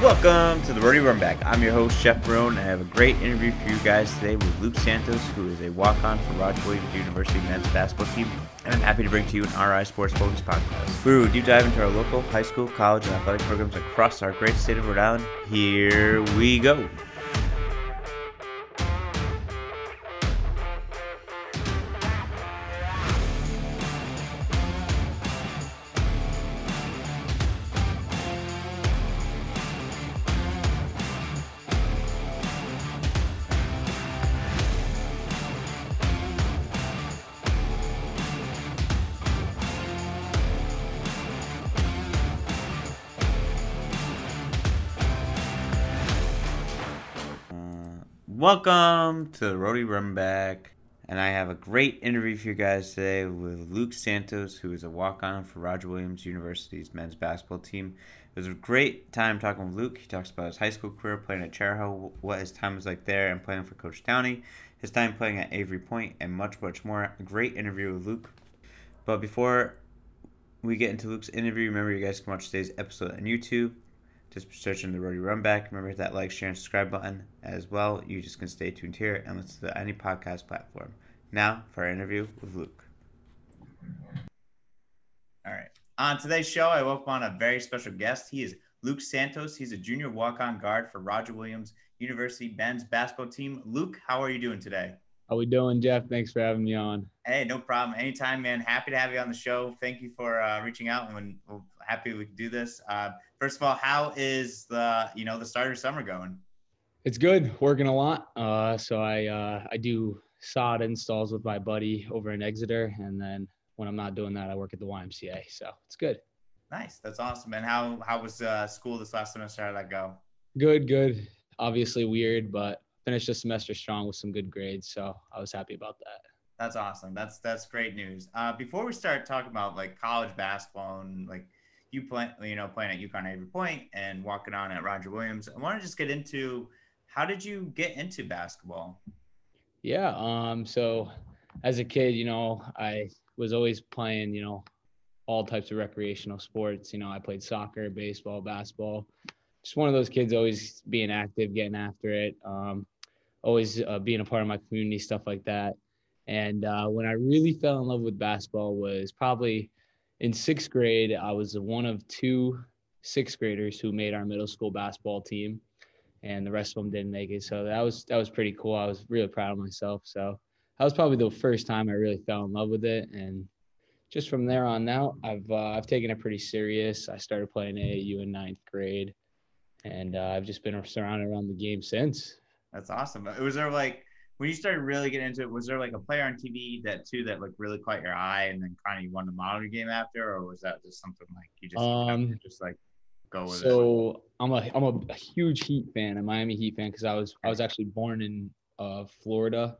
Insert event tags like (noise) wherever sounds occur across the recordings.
Welcome to the Rotary Runback. I'm your host, Jeff Barone, and I have a great interview for you guys today with Luke Santos, who is a walk-on for Roger Williams University men's basketball team, and I'm happy to bring to you an RI Sports Focus podcast. We will deep dive into our local, high school, college, and athletic programs across our great state of Rhode Island. Here we go. Welcome to the Rotary Runback, and I have a great interview for you guys today with Luke Santos, who is a walk-on for Roger Williams University's men's basketball team. It was a great time talking with Luke. He talks about his high school career playing at Chariho, what his time was like there, and playing for Coach Downey, his time playing at Avery Point, and much, much more. A great interview with Luke. But before we get into Luke's interview, remember you guys can watch today's episode on YouTube just search in the run back. Remember that like, share, and subscribe button as well. You just can stay tuned here and listen to any podcast platform. Now for our interview with Luke. All right. On today's show, I welcome on a very special guest. He is Luke Santos. He's a junior walk-on guard for Roger Williams University men's basketball team. Luke, how are you doing today? How we doing, Jeff? Thanks for having me on. Hey, no problem. Anytime, man. Happy to have you on the show. Thank you for uh, reaching out, and we're happy we can do this. Uh, first of all, how is the you know the start of summer going? It's good. Working a lot. Uh, so I uh, I do sod installs with my buddy over in Exeter, and then when I'm not doing that, I work at the YMCA. So it's good. Nice. That's awesome. And how how was uh, school this last semester? How did that go? Good. Good. Obviously weird, but finished the semester strong with some good grades, so I was happy about that. That's awesome. That's that's great news. Uh, before we start talking about like college basketball and like you play, you know, playing at UConn Avery Point and walking on at Roger Williams, I want to just get into how did you get into basketball? Yeah. Um. So as a kid, you know, I was always playing, you know, all types of recreational sports. You know, I played soccer, baseball, basketball. Just one of those kids always being active, getting after it. Um, always uh, being a part of my community, stuff like that. And uh, when I really fell in love with basketball was probably in sixth grade. I was one of two sixth graders who made our middle school basketball team, and the rest of them didn't make it. So that was that was pretty cool. I was really proud of myself. So that was probably the first time I really fell in love with it, and just from there on out, I've uh, I've taken it pretty serious. I started playing AAU in ninth grade, and uh, I've just been surrounded around the game since. That's awesome. Was there like when you started really getting into it? Was there like a player on TV that too that like really caught your eye, and then kind of you to model your game after, or was that just something like you just um, just like go with so it? So I'm a I'm a, huge Heat fan, a Miami Heat fan, because I was I was actually born in uh, Florida,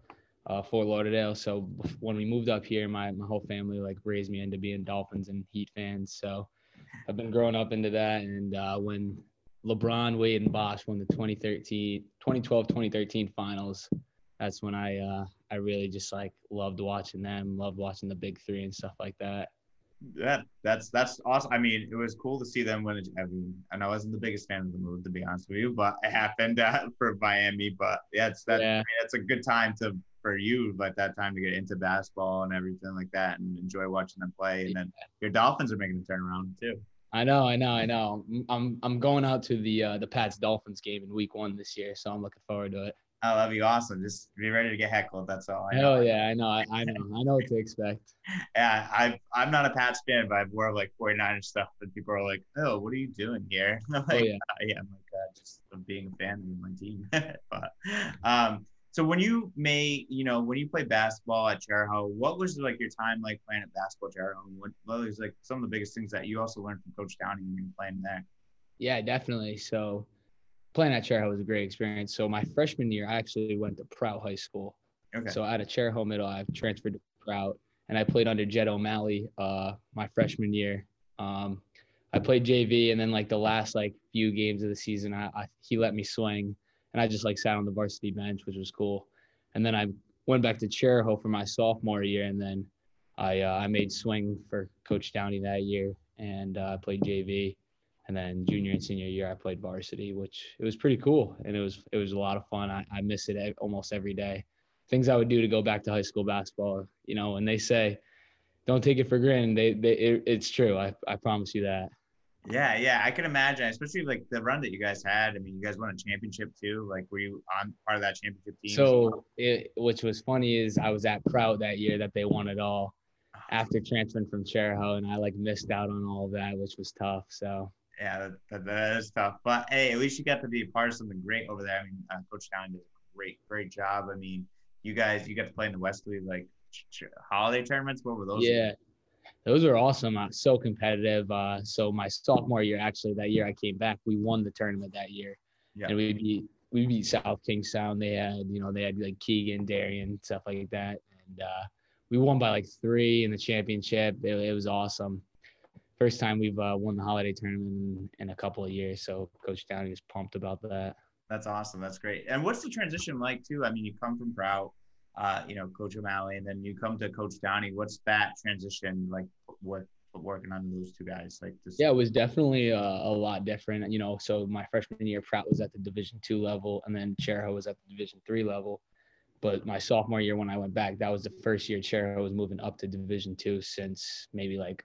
uh, Fort Lauderdale. So when we moved up here, my my whole family like raised me into being Dolphins and Heat fans. So I've been growing up into that, and uh, when LeBron, Wade, and Bosh won the 2013, 2012, 2013 finals. That's when I uh, I really just like loved watching them, loved watching the big three and stuff like that. Yeah, that's that's awesome. I mean, it was cool to see them win. I mean, and I wasn't the biggest fan of the move to be honest with you, but it happened uh, (laughs) for Miami. But yeah, it's that. Yeah. I mean, it's a good time to for you at that time to get into basketball and everything like that, and enjoy watching them play. And then your Dolphins are making a turnaround too. I know, I know, I know. I'm I'm going out to the uh, the Pats Dolphins game in Week One this year, so I'm looking forward to it. Oh, that'd be awesome. Just be ready to get heckled. That's all. I know. Hell yeah, I know. I, I know. I know what to expect. (laughs) yeah, I I'm not a Pats fan, but I'm more of like 49ers stuff. And people are like, "Oh, what are you doing here?" (laughs) Like, oh, yeah. Uh, yeah, I'm like, uh, just being a fan of my team. (laughs) but um, so when you may, you know, when you play basketball at Chariho, what was like your time like playing at basketball Chariho? What, what was like some of the biggest things that you also learned from Coach Downey when you were playing there? Yeah, definitely. So playing at Chariho was a great experience. So my freshman year, I actually went to Prout High School. Okay. So out of Chariho Middle, I transferred to Prout, and I played under Jed O'Malley uh, my freshman year. Um, I played JV, and then like the last like few games of the season, I, I he let me swing and I just like sat on the varsity bench, which was cool. And then I went back to Chariho for my sophomore year, and then I uh, I made swing for Coach Downey that year, and uh, played JV. and then junior and senior year I played varsity, which it was pretty cool and it was it was a lot of fun. I, I miss it almost every day. Things I would do to go back to high school basketball, you know, and they say don't take it for granted. They, they it, it's true. I, I promise you that. Yeah, yeah, I can imagine, especially like the run that you guys had. I mean, you guys won a championship too. Like, were you on part of that championship team? So, it, which was funny is I was at Prout that year that they won it all oh. after transferring from Chariho, and I like missed out on all of that, which was tough. So. Yeah, that, that is tough. But hey, at least you got to be a part of something great over there. I mean, uh, Coach Down did a great, great job. I mean, you guys, you got to play in the West League like holiday tournaments. What were those? Yeah, those are awesome. Uh, so competitive. Uh, so my sophomore year, actually, that year I came back, we won the tournament that year, yeah. and we beat we beat South Kingstown. They had you know they had like Keegan, Darian, stuff like that, and uh, we won by like three in the championship. It, it was awesome. First time we've uh, won the holiday tournament in, in a couple of years. So Coach Downey is pumped about that. That's awesome. That's great. And what's the transition like too? I mean, you come from Prout uh, you know, Coach O'Malley, and then you come to Coach Downey. What's that transition like? What working on those two guys like this? Yeah, it was definitely uh, a lot different. You know, so my freshman year, Prout was at the Division two level, and then Chariho was at the Division three level. But my sophomore year, when I went back, that was the first year Chariho was moving up to Division two since maybe like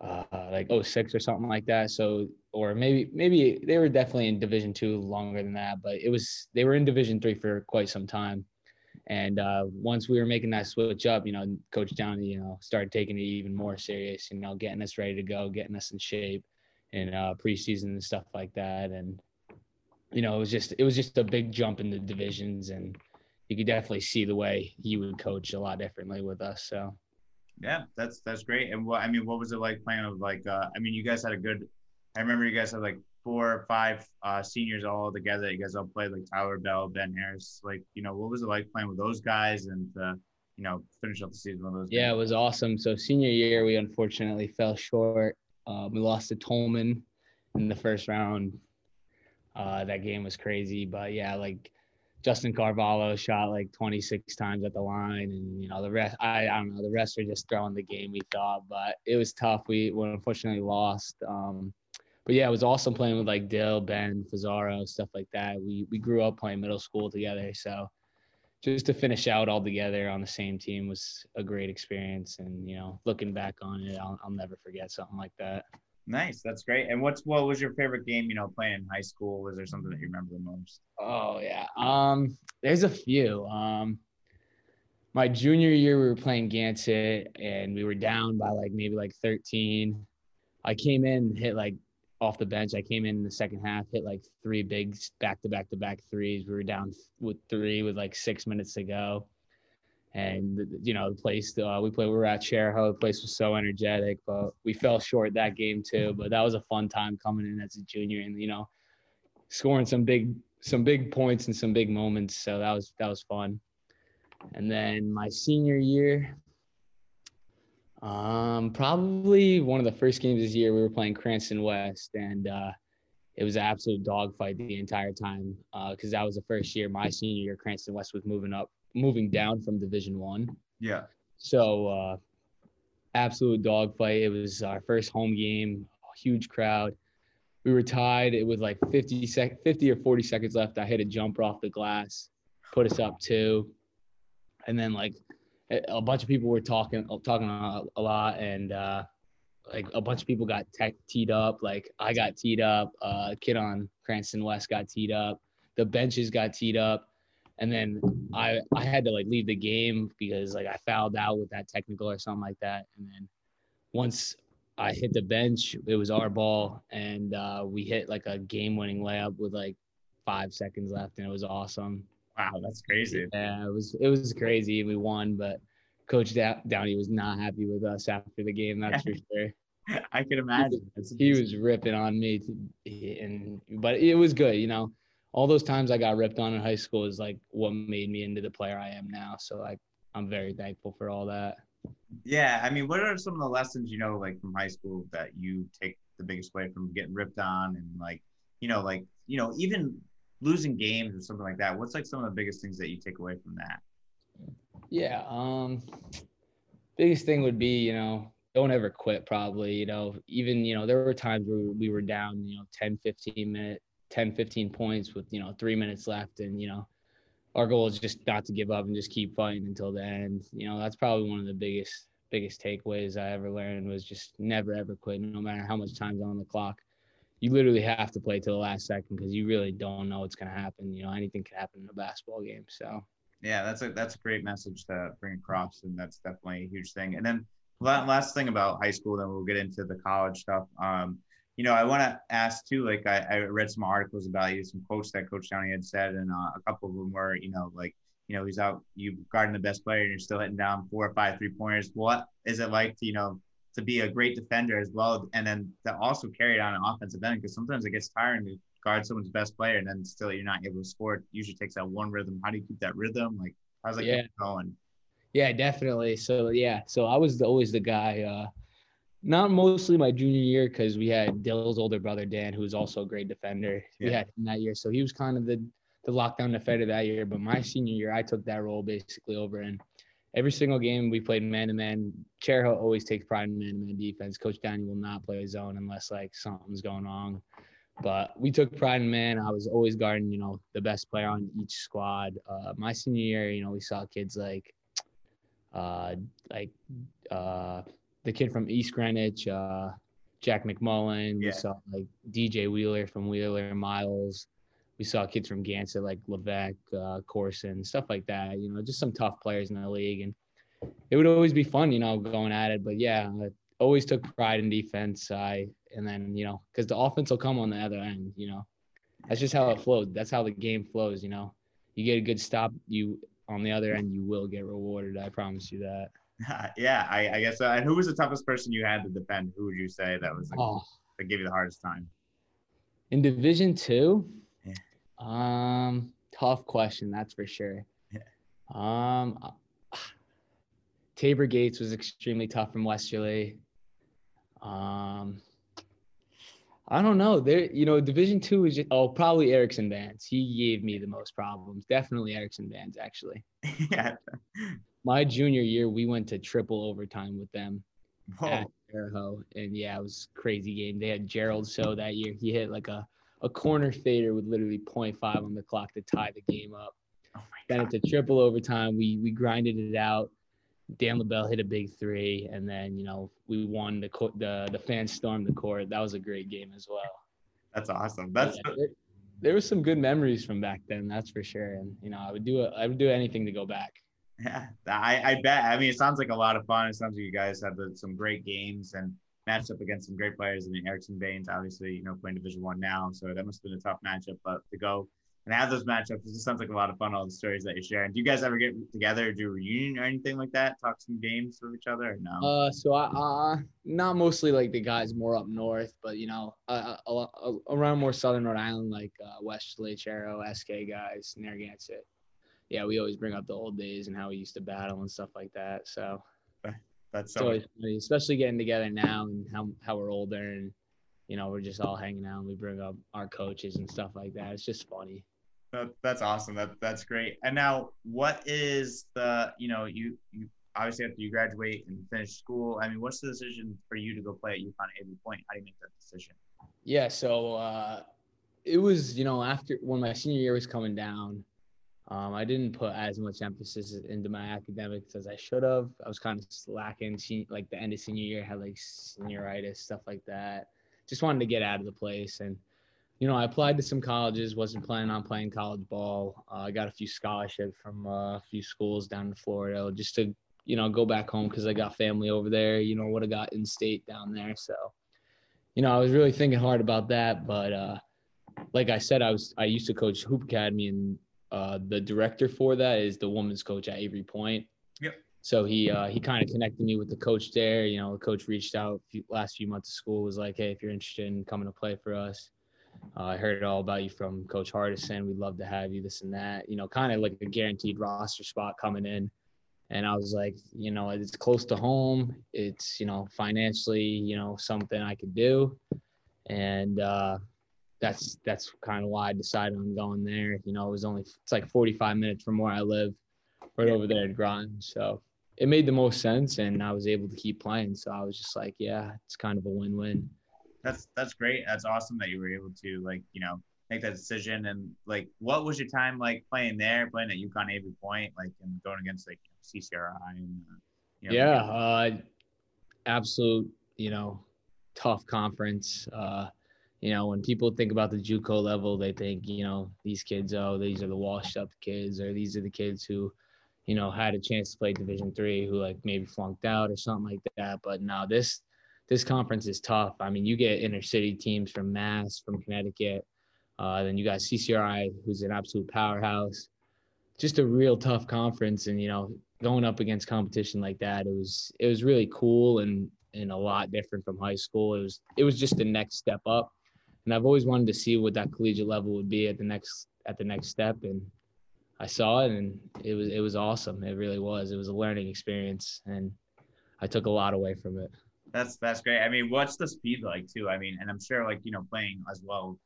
uh, like 06 or something like that. So, or maybe maybe they were definitely in Division two longer than that, but it was they were in Division three for quite some time. And uh, once we were making that switch up, you know, Coach Downey, you know, started taking it even more serious, you know, getting us ready to go, getting us in shape and uh, preseason and stuff like that. And, you know, it was just it was just a big jump in the divisions, and you could definitely see the way he would coach a lot differently with us. So. Yeah, that's that's great. And what I mean, what was it like playing with like? Uh, I mean, you guys had a good. I remember you guys had like four or five uh, seniors all together. You guys all played like Tyler Bell, Ben Harris. Like, you know, what was it like playing with those guys and, uh, you know, finish up the season with those? Guys? Yeah, guys? it was awesome. So senior year, we unfortunately fell short. Um, we lost to Tolman in the first round. Uh, that game was crazy, but yeah, like Justin Carvalho shot like 26 times at the line, and you know the rest. I, I don't know. The rest are just throwing the game. We thought, but it was tough. We, we unfortunately lost. Um, but yeah, it was awesome playing with like Dill, Ben, Fazaro, stuff like that. We we grew up playing middle school together, so just to finish out all together on the same team was a great experience. And you know, looking back on it, I'll, I'll never forget something like that. Nice, that's great. And what's what was your favorite game? You know, playing in high school. Was there something that you remember the most? Oh yeah, um, there's a few. Um, my junior year, we were playing Gansett, and we were down by like maybe like 13. I came in, and hit like off the bench. I came in the second half, hit like three big back to back to back threes. We were down with three with like six minutes to go. And you know the place uh, we played, we were at Chariho. The place was so energetic, but we fell short that game too. But that was a fun time coming in as a junior, and you know, scoring some big some big points and some big moments. So that was that was fun. And then my senior year, um, probably one of the first games this year, we were playing Cranston West, and uh, it was an absolute dogfight the entire time because uh, that was the first year, my senior year, Cranston West was moving up, moving down from Division One. Yeah. So, uh, absolute dogfight. It was our first home game, huge crowd. We were tied. It was like 50 sec- 50 or 40 seconds left. I hit a jumper off the glass, put us up two, and then like a bunch of people were talking talking a, a lot and uh, like a bunch of people got te- teed up like i got teed up uh, kid on cranston west got teed up the benches got teed up. And then i i had to like leave the game because like i fouled out with that technical or something like that. And then once i hit the bench it was our ball and uh, we hit like a game winning layup with like five seconds left and it was awesome Wow, that's crazy. Yeah, it was it was crazy. We won, but Coach Downey was not happy with us after the game. That's for (laughs) sure. I can imagine. He was ripping on me, to, and but it was good. You know, all those times I got ripped on in high school is like what made me into the player I am now. So like, I'm very thankful for all that. Yeah, I mean, what are some of the lessons you know, like from high school, that you take the biggest way from getting ripped on, and like, you know, like you know, even losing games or something like that, what's like some of the biggest things that you take away from that? Yeah, um, biggest thing would be you know don't ever quit probably you know even you know there were times where we were down you know 10 15 minute 10 15 points with you know three minutes left and you know our goal is just not to give up and just keep fighting until the end you know that's probably one of the biggest biggest takeaways i ever learned was just never ever quit no matter how much time's on the clock you literally have to play to the last second because you really don't know what's going to happen you know anything can happen in a basketball game so yeah that's a that's a great message to bring across and that's definitely a huge thing and then last thing about high school, then we'll get into the college stuff. Um, you know, I want to ask too. Like, I, I, read some articles about you, some quotes that Coach Downey had said, and uh, a couple of them were, you know, like, you know, he's out, you guarding the best player, and you're still hitting down four or five three pointers. What is it like to, you know, to be a great defender as well, and then to also carry it on an offensive end? Because sometimes it gets tiring to guard someone's best player, and then still you're not able to score. It usually takes that one rhythm. How do you keep that rhythm? Like, how's that yeah. going? Yeah, definitely. So yeah, so I was the, always the guy. Uh, not mostly my junior year because we had Dill's older brother Dan, who was also a great defender. Yeah. We had him that year, so he was kind of the the lockdown defender that year. But my senior year, I took that role basically over, and every single game we played man to man. Chariho always takes pride in man to man defense. Coach Downey will not play his zone unless like something's going wrong. But we took pride in man. I was always guarding, you know, the best player on each squad. Uh, my senior year, you know, we saw kids like uh, like uh, the kid from East Greenwich, uh, Jack McMullen. Yeah. We saw like DJ Wheeler from Wheeler, Miles. We saw kids from Gansett like Levesque, uh, Corson, stuff like that. You know, just some tough players in the league, and it would always be fun, you know, going at it. But yeah, I always took pride in defense. I and then you know, because the offense will come on the other end. You know, that's just how it flowed. That's how the game flows. You know, you get a good stop, you on the other end, you will get rewarded. I promise you that. (laughs) yeah, I, I guess. Uh, and who was the toughest person you had to defend? Who would you say that was like, oh. that gave you the hardest time? In Division Two. Um, tough question. That's for sure. Yeah. Um, uh, Tabor Gates was extremely tough from Westerly. Um, I don't know. There, you know, Division Two is just oh probably Erickson Vance. He gave me the most problems. Definitely Erickson Vance, actually. (laughs) yeah. My junior year, we went to triple overtime with them Whoa. at and yeah, it was crazy game. They had Gerald So that year. He hit like a a corner fader with literally 0.5 on the clock to tie the game up. Oh then it's a triple overtime. We we grinded it out. Dan LaBelle hit a big three, and then you know we won the court. the the fans stormed the court. That was a great game as well. That's awesome. That's yeah, there, there was some good memories from back then. That's for sure. And you know I would do it. I would do anything to go back. Yeah, I, I bet. I mean, it sounds like a lot of fun. It sounds like you guys had some great games and matched up against some great players. I mean, Erickson Baines, obviously, you know, playing Division One now, so that must have been a tough matchup. But to go and have those matchups. It just sounds like a lot of fun. All the stories that you're sharing. Do you guys ever get together, do a reunion or anything like that? Talk some games with each other, or no? Uh, so I uh, not mostly like the guys more up north, but you know, uh, around more southern Rhode Island, like uh, West Chariho, SK guys, Narragansett. Yeah, we always bring up the old days and how we used to battle and stuff like that. So that's so always funny, especially getting together now and how how we're older and you know we're just all hanging out and we bring up our coaches and stuff like that. It's just funny. That, that's awesome. That that's great. And now, what is the you know you you obviously after you graduate and finish school. I mean, what's the decision for you to go play at UConn at Avery Point? How do you make that decision? Yeah, so uh, it was you know after when my senior year was coming down. Um, I didn't put as much emphasis into my academics as I should have. I was kind of slacking. Like the end of senior year, had like senioritis, stuff like that. Just wanted to get out of the place and you know, I applied to some colleges, wasn't planning on playing college ball. Uh, I got a few scholarships from uh, a few schools down in Florida just to, you know, go back home because I got family over there. You know, would have got in state down there. So, you know, I was really thinking hard about that. But uh, like I said, I was I used to coach Hoop Academy, and uh, the director for that is the women's coach at Avery Point. Yep. So he uh, he kind of connected me with the coach there. You know, the coach reached out few, last few months of school, was like, "Hey, if you're interested in coming to play for us." Uh, I heard it all about you from Coach Hardison. We'd love to have you, this and that. You know, kind of like a guaranteed roster spot coming in. And I was like, you know, it's close to home. It's, you know, financially, you know, something I could do. And uh, that's that's kind of why I decided on going there. You know, it was only it's like 45 minutes from where I live, right over there at Groton. So it made the most sense, and I was able to keep playing. So I was just like, yeah, it's kind of a win-win. That's that's great. That's awesome that you were able to like you know make that decision. And like, what was your time like playing there, playing at UConn Avery Point, like and going against like CCRI and uh, you know, yeah, uh, absolute, you know, tough conference. Uh, you know, when people think about the JUCO level, they think, you know, these kids, oh, these are the washed up kids, or these are the kids who, you know, had a chance to play Division three, who like maybe flunked out or something like that. But now this this conference is tough. I mean, you get inner city teams from Mass, from Connecticut. Uh, then you got CCRI, who's an absolute powerhouse. Just a real tough conference, and you know, going up against competition like that, it was it was really cool and and a lot different from high school. It was it was just the next step up, and I've always wanted to see what that collegiate level would be at the next at the next step, and I saw it, and it was it was awesome. It really was. It was a learning experience, and I took a lot away from it. That's that's great. I mean, what's the speed like too? I mean, and I'm sure like you know playing as well,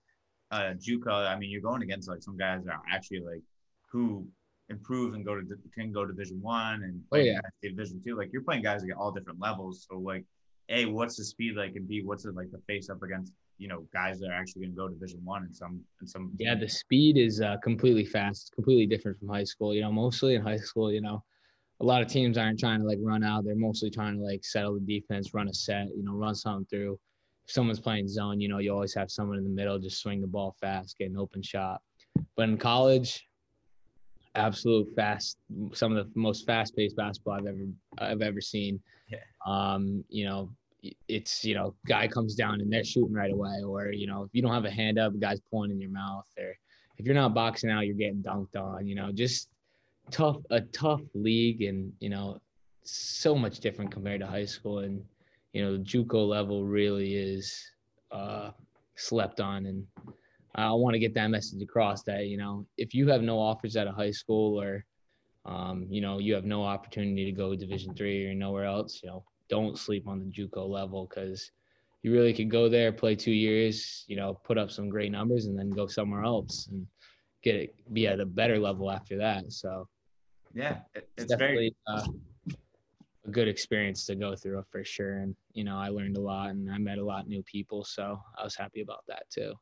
uh, JUCO. I mean, you're going against like some guys that are actually like who improve and go to can go to Division One and oh, yeah. Division Two. Like you're playing guys at all different levels. So like, a what's the speed like, and b what's it like to face up against you know guys that are actually going to go to Division One and some and some. Yeah, the speed is uh, completely fast. completely different from high school. You know, mostly in high school, you know, a lot of teams aren't trying to like run out. They're mostly trying to like settle the defense, run a set, you know, run something through. If someone's playing zone, you know, you always have someone in the middle just swing the ball fast, get an open shot. But in college, absolute fast, some of the most fast-paced basketball I've ever I've ever seen. Yeah. Um, you know, it's you know, guy comes down and they're shooting right away, or you know, if you don't have a hand up, a guy's pulling in your mouth, or if you're not boxing out, you're getting dunked on. You know, just tough a tough league, and you know, so much different compared to high school, and you know, the JUCO level really is uh, slept on, and I want to get that message across that you know if you have no offers at a high school or um, you know you have no opportunity to go Division three or nowhere else, you know don't sleep on the JUCO level because you really could go there, play two years, you know, put up some great numbers, and then go somewhere else and get it be at a better level after that. So yeah, it's, it's definitely very- uh, a good experience to go through for sure. And you know, I learned a lot and I met a lot of new people, so I was happy about that too.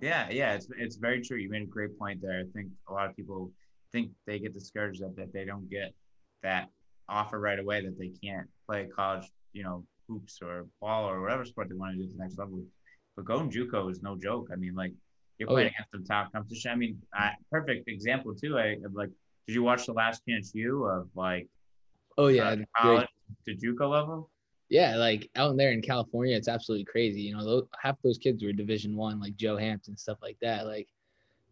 Yeah, yeah, it's it's very true. You made a great point there. I think a lot of people think they get discouraged that, that they don't get that offer right away that they can't play college, you know, hoops or ball or whatever sport they want to do to the next level. But going JUCO is no joke. I mean, like you're playing oh, yeah. against the top competition. I mean, I, perfect example too. I like. Did you watch the last chance U of like? Oh yeah, uh, college to JUCO level yeah, like out there in California, it's absolutely crazy. You know, those, half those kids were Division One, like Joe Hampton, stuff like that. Like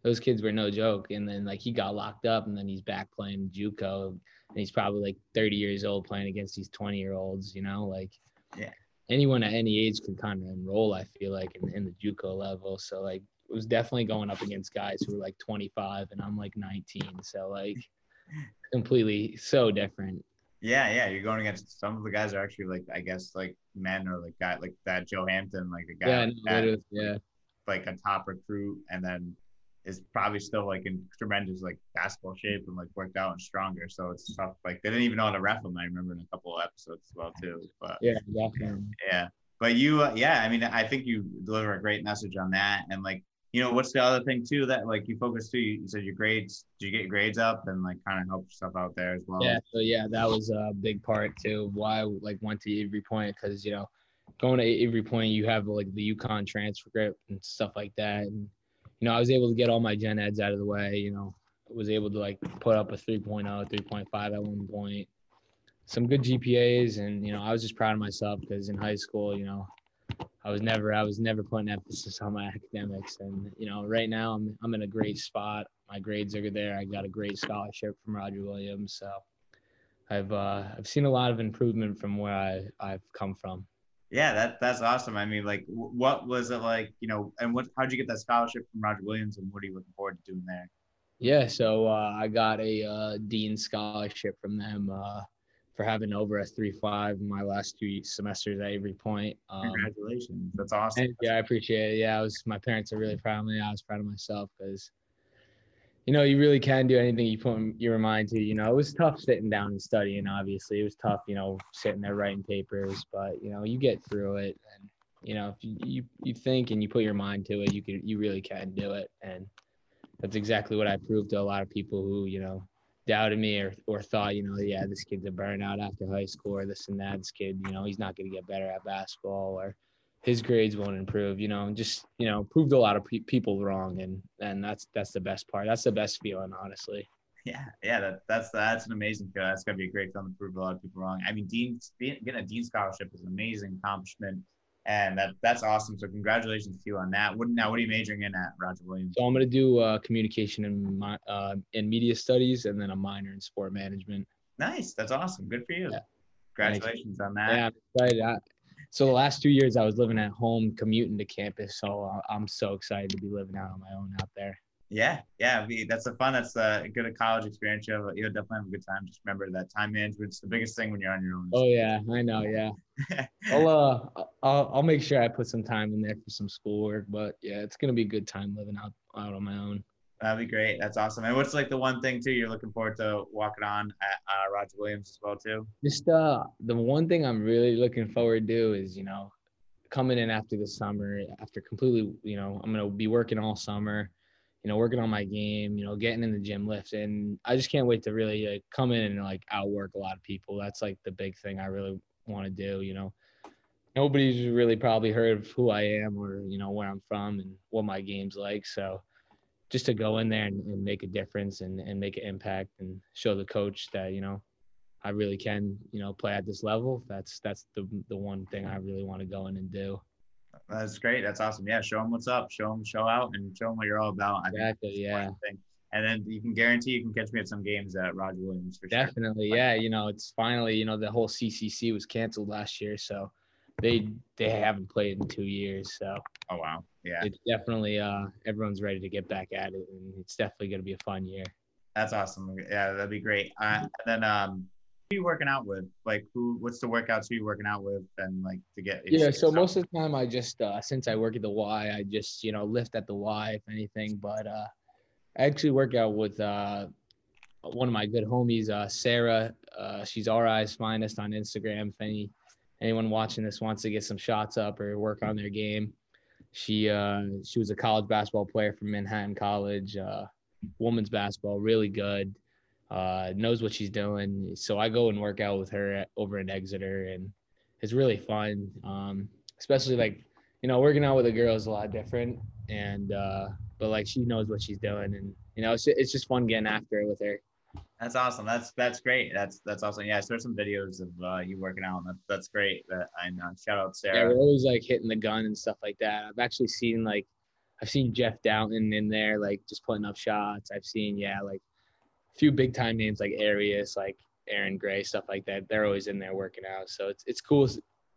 those kids were no joke. And then like he got locked up, and then he's back playing JUCO, and he's probably like 30 years old playing against these 20 year olds. You know, like yeah, anyone at any age can kind of enroll. I feel like in, in the JUCO level. So like it was definitely going up against guys who were like 25, and I'm like 19. So like (laughs) completely so different. Yeah, yeah, you're going against some of the guys are actually like I guess like men or like guy like that Joe Hampton, like a guy yeah, like, that, yeah, like a top recruit, and then is probably still like in tremendous like basketball shape and like worked out and stronger. So it's tough. Like they didn't even know how to ref him. I remember in a couple of episodes as well too. But yeah, definitely. Yeah, but you, uh, yeah, I mean, I think you deliver a great message on that, and like you know, what's the other thing too that like you focus too? You said your grades. Do you get your grades up and like kind of help yourself out there as well? Yeah. So yeah, that was a big part too. Why I like went to Avery Point because you know, going to Avery Point, you have like the UConn transcript and stuff like that, and you know, I was able to get all my gen eds out of the way. You know, I was able to like put up a 3.0, 3.5 at one point, some good GPAs, and you know, I was just proud of myself because in high school, you know, I was never I was never putting emphasis on my (laughs) academics, and you know, right now I'm I'm in a great spot. My grades are there. I got a great scholarship from Roger Williams, so I've uh, I've seen a lot of improvement from where I I've come from. Yeah, that that's awesome. I mean, like, what was it like? You know, and what how'd you get that scholarship from Roger Williams, and what are you looking forward to doing there? Yeah, so uh, I got a uh, dean scholarship from them. Uh, for having over a three five in my last two semesters at Avery Point. Um, Congratulations, that's awesome. yeah, I appreciate it. Yeah, I was my parents are really proud of me. I was proud of myself because you know, you really can do anything you put your mind to. You know, it was tough sitting down and studying. Obviously, it was tough. You know, sitting there writing papers, but you know, you get through it. And you know, if you you, think and you put your mind to it, you can you really can do it. And that's exactly what I proved to a lot of people who you know doubted me or, or thought, you know, yeah, this kid's a burnout after high school or this and that. This kid, you know, he's not going to get better at basketball or his grades won't improve, you know, and just, you know, proved a lot of pe- people wrong. And, and that's, that's the best part. That's the best feeling, honestly. Yeah. Yeah. That, that's, that's an amazing feel. That's going to be a great feeling to prove a lot of people wrong. I mean, Dean, getting a Dean scholarship is an amazing accomplishment. And that that's awesome. So congratulations to you on that. What now? What are you majoring in at Roger Williams? So I'm gonna do uh, communication and uh, in media studies, and then a minor in sport management. Nice. That's awesome. Good for you. Yeah. Congratulations on that. Yeah, I'm excited. I, so the last two years I was living at home, commuting to campus. So I'm so excited to be living out on my own out there. Yeah, yeah, that's a fun. That's a good college experience. You'll, you'll definitely have a good time. Just remember that time management's the biggest thing when you're on your own. Oh yeah, I know. Yeah, (laughs) I'll uh, I'll I'll make sure I put some time in there for some schoolwork. But yeah, it's gonna be a good time living out out on my own. That'd be great. That's awesome. And what's like the one thing too you're looking forward to walking on at uh, Roger Williams as well too? Just uh, the one thing I'm really looking forward to is you know coming in after the summer after completely you know I'm gonna be working all summer you know, working on my game, you know, getting in the gym, lifting. And I just can't wait to really come in and like outwork a lot of people. That's like the big thing I really want to do. You know, nobody's really probably heard of who I am or you know where I'm from and what my game's like. So just to go in there and, and make a difference and, and make an impact and show the coach that you know I really can you know play at this level. That's that's the the one thing I really want to go in and do. That's great. That's awesome. Yeah, show them what's up. Show them, show out, and show them what you're all about. I exactly. yeah. And then you can guarantee you can catch me at some games at Roger Williams for sure. Definitely. Yeah. You know, it's finally, you know, the whole CCC was canceled last year, so they they haven't played in two years. So. Oh wow. Yeah. It's definitely uh everyone's ready to get back at it, and it's definitely going to be a fun year. That's awesome. Yeah, that'd be great. Uh, and then um, who you working out with? Like who what's the workouts you working out with and like to get Yeah, so most of the time I just uh since I work at the Y, I just, you know, lift at the Y if anything, but uh I actually work out with uh one of my good homies, uh Sarah. Uh she's eyes finest on Instagram. If any anyone watching this wants to get some shots up or work on their game. She uh she was a college basketball player from Manhattan College, uh women's basketball, really good uh, knows what she's doing. So I go and work out with her at, over in Exeter, and it's really fun. Um, especially like, you know, working out with a girl is a lot different, and uh, but like she knows what she's doing, and you know, it's it's just fun getting after it with her. That's awesome. That's that's great. That's that's awesome. Yeah, I saw some videos of uh, you working out. That's that's great. That I know. Shout out Sarah. Yeah, we're always like hitting the gun and stuff like that. I've actually seen like I've seen Jeff Dowtin in there like just putting up shots. I've seen yeah like a few big time names like Arias, like Aaron Gray, stuff like that. They're always in there working out. So it's it's cool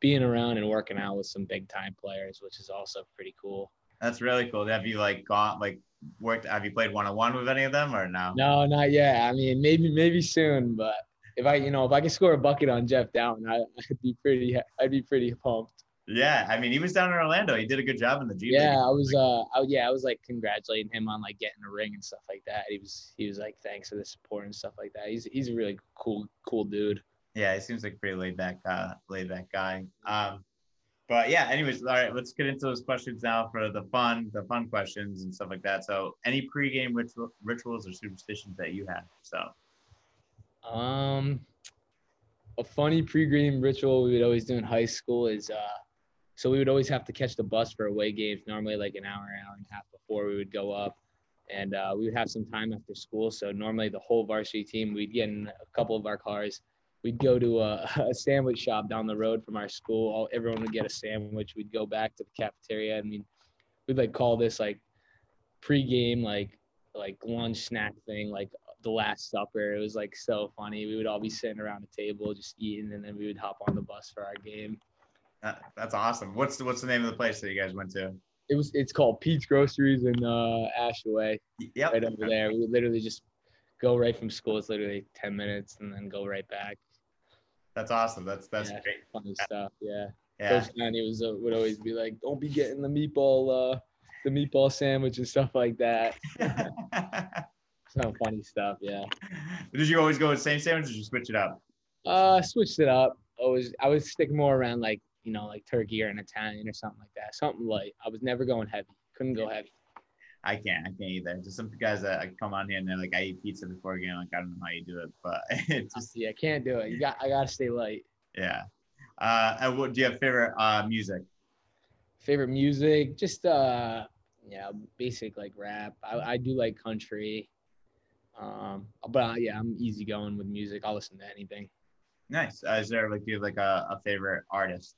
being around and working out with some big time players, which is also pretty cool. That's really cool. Have you like gone like worked? Have you played one on one with any of them or no? No, not yet. I mean, maybe maybe soon, but if I you know if I could score a bucket on Jeff Dowtin, I, I'd be pretty I'd be pretty pumped. Yeah, I mean, he was down in Orlando. He did a good job in the G League. Yeah, I was. Uh, I, yeah, I was like congratulating him on like getting a ring and stuff like that. He was. He was like, thanks for the support and stuff like that. He's he's a really cool cool dude. Yeah, he seems like a pretty laid back uh, laid back guy. Um, but yeah, anyways, all right, let's get into those questions now for the fun, the fun questions and stuff like that. So, any pregame ritual, rituals or superstitions that you have? So, um, a funny pregame ritual we would always do in high school is uh so we would always have to catch the bus for away games, normally like an hour, hour and a half before we would go up. And uh, we would have some time after school. So normally the whole varsity team, we'd get in a couple of our cars. We'd go to a, (laughs) a sandwich shop down the road from our school. All, everyone would get a sandwich. We'd go back to the cafeteria and we'd, we'd like call this like pregame, like like lunch snack thing, like the Last Supper. It was like so funny. We would all be sitting around a table just eating, and then we would hop on the bus for our game that's awesome. What's the, what's the name of the place that you guys went to? It was it's called Pete's Groceries in uh, Ashaway. Yep. Right over there. We literally just go right from school. It's literally ten minutes, and then go right back. That's awesome. That's that's yeah, great. Funny stuff. Yeah. Yeah. Coach Danny was uh, would always be like, "Don't be getting the meatball, uh, the meatball sandwich and stuff like that." (laughs) Some funny stuff. Yeah. Did you always go with the same sandwich or did you switch it up? Uh, switched it up. I was I was sticking more around like you know like turkey or an Italian or something like that. Something light. I was never going heavy. Couldn't go heavy. I can't. I can't either. Just some guys that I come on here and they're like, I eat pizza before a game. Like, I don't know how you do it, but (laughs) it's just Yeah, I can't do it. You got I gotta stay light. yeah. Uh, and what do you have favorite uh music? Favorite music, just uh yeah, basic like rap. I, I do like country. Um, but uh, yeah, I'm easy going with music. I'll listen to anything. Nice. Uh, is there like do you have like a, a favorite artist?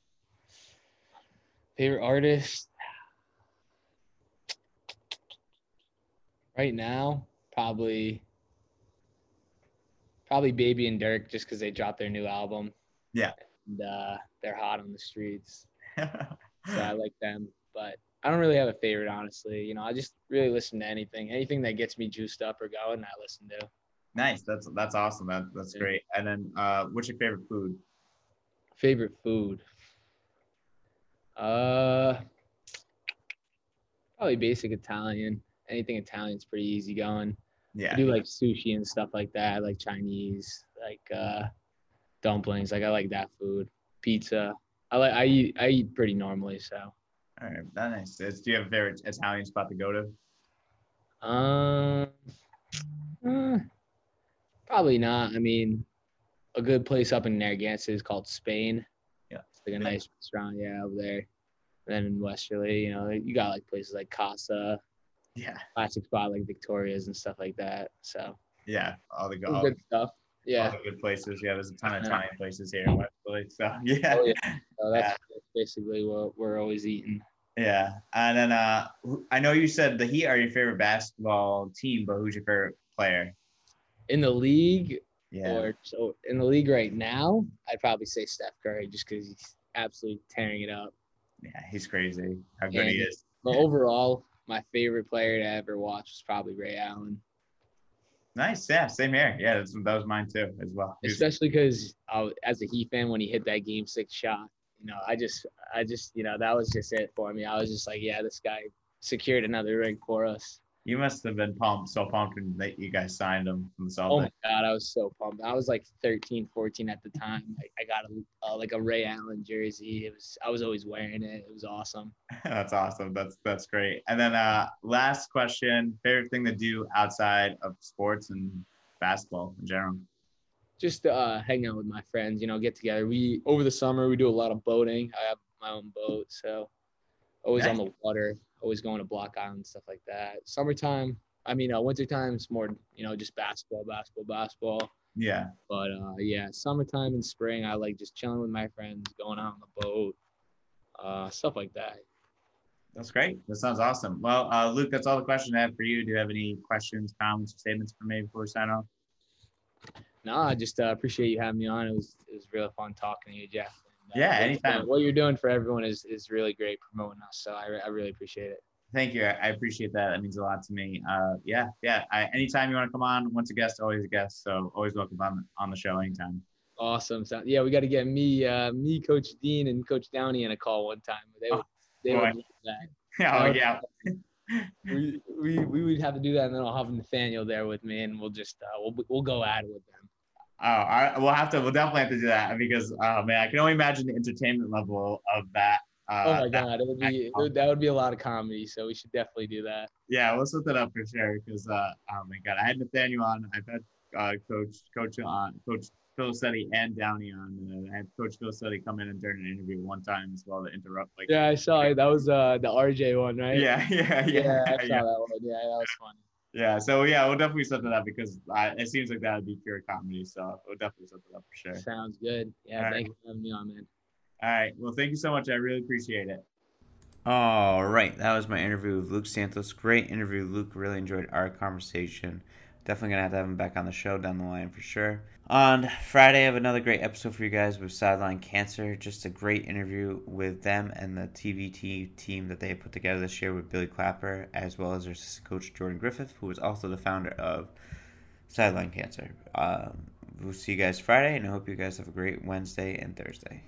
Favorite artist right now, probably probably Baby and Durk, just because they dropped their new album. Yeah. And uh, they're hot on the streets, (laughs) so I like them. But I don't really have a favorite, honestly. You know, I just really listen to anything, anything that gets me juiced up or going. I listen to. nice. That's that's awesome. That, that's Yeah. great. And then uh, what's your favorite food? Favorite food. Uh, probably basic Italian. Anything Italian's pretty easy going. Yeah. I do like sushi and stuff like that. I like Chinese, like uh, dumplings. Like I like that food. Pizza. I like. I eat. I eat pretty normally. So. All right. That nice. Do you have a favorite Italian spot to go to? Um. uh, probably not. I mean, a good place up in Narragansett is called Spain. Yeah. It's like a nice restaurant. Yeah, over there. then in Westerly, you know, you got like places like Casa, Yeah. classic spot like Victoria's and stuff like that. So Yeah. All the all, good stuff. Yeah. All the good places. Yeah. There's a ton of Yeah. Italian places here in Westlake. So (laughs) yeah. Oh, yeah. So that's, that's basically what we're always eating. Yeah, and then uh, I know you said the Heat are your favorite basketball team, but who's your favorite player? In the league, Yeah, or so in the league right now, I'd probably say Steph Curry just because he's absolutely tearing it up. yeah, he's crazy. How good he is. But overall, my favorite player to ever watch was probably Ray Allen, Nice. Yeah, same here. Yeah, that was mine too, as well. Especially because uh, as a Heat fan, when he hit that Game Six shot, you know, I just, I just, you know, that was just it for me. I was just like, yeah, this guy secured another ring for us. You must have been pumped, so pumped when they, you guys signed him from the Oh my god, I was so pumped. I was like 13, 14 at the time. Like I got a uh, like a Ray Allen jersey. It was I was always wearing it. It was awesome. (laughs) that's awesome. That's that's great. And then uh, last question: favorite thing to do outside of sports and basketball in general? Just uh, hang out with my friends. You know, get together. We over the summer we do a lot of boating. I have my own boat, so always on the water. Always going to Block Island stuff like that. Summertime. I mean, uh, wintertime is more you know just basketball, basketball, basketball. Yeah. But uh, yeah, summertime and spring, I like just chilling with my friends, going out on the boat, uh, stuff like that. That's great. That sounds awesome. Well, uh, Luke, that's all the questions I have for you. Do you have any questions, comments, or statements for me before we sign off? No, I just uh, appreciate you having me on. It was it was really fun talking to you, Jeff. Yeah, anytime. What you're doing for everyone is is really great promoting us. So I, I really appreciate it. Thank you. I appreciate that. That means a lot to me. Uh, yeah, yeah. I, anytime you want to come on, once a guest, always a guest. So always welcome on on the show anytime. Awesome. So yeah, we got to get me, uh, me, Coach Dean, and Coach Downey in a call one time. They would, they boy. would love that. (laughs) oh yeah, We, we we would have to do that, and then I'll have Nathaniel there with me, and we'll just uh, we'll we'll go at it with them. Oh, I, we'll have to. We'll definitely have to do that because, oh man, I can only imagine the entertainment level of that. Uh, oh my that- God, it would be it would- that would be a lot of comedy. So we should definitely do that. yeah, we'll set that up for sure. Because, uh, oh my God, I had Nathaniel on. I've had uh, Coach Coach on Coach Phil Steady and Downey on. And I had Coach Phil Steady come in and during an interview one time as well to interrupt. Like, Yeah, I saw it. That was uh the RJ one, right? yeah, (laughs) yeah, yeah, Yeah, I saw yeah. that one. Yeah, that was funny. Yeah, so yeah, we'll definitely set that up because I, it seems like that would be pure comedy. So we'll definitely set that up for sure. Sounds good. Yeah, All right. thank you for having me on, man. All right. Well, thank you so much. I really appreciate it. All right, that was my interview with Luke Santos. Great interview, Luke. Really enjoyed our conversation. Definitely gonna have to have him back on the show down the line for sure. On Friday, I have another great episode for you guys with Sideline Cancer. Just a great interview with them and the TBT team that they put together this year with Billy Clapper, as well as their assistant coach Jordan Griffith, who is also the founder of Sideline Cancer. Um, we'll see you guys Friday, and I hope you guys have a great Wednesday and Thursday.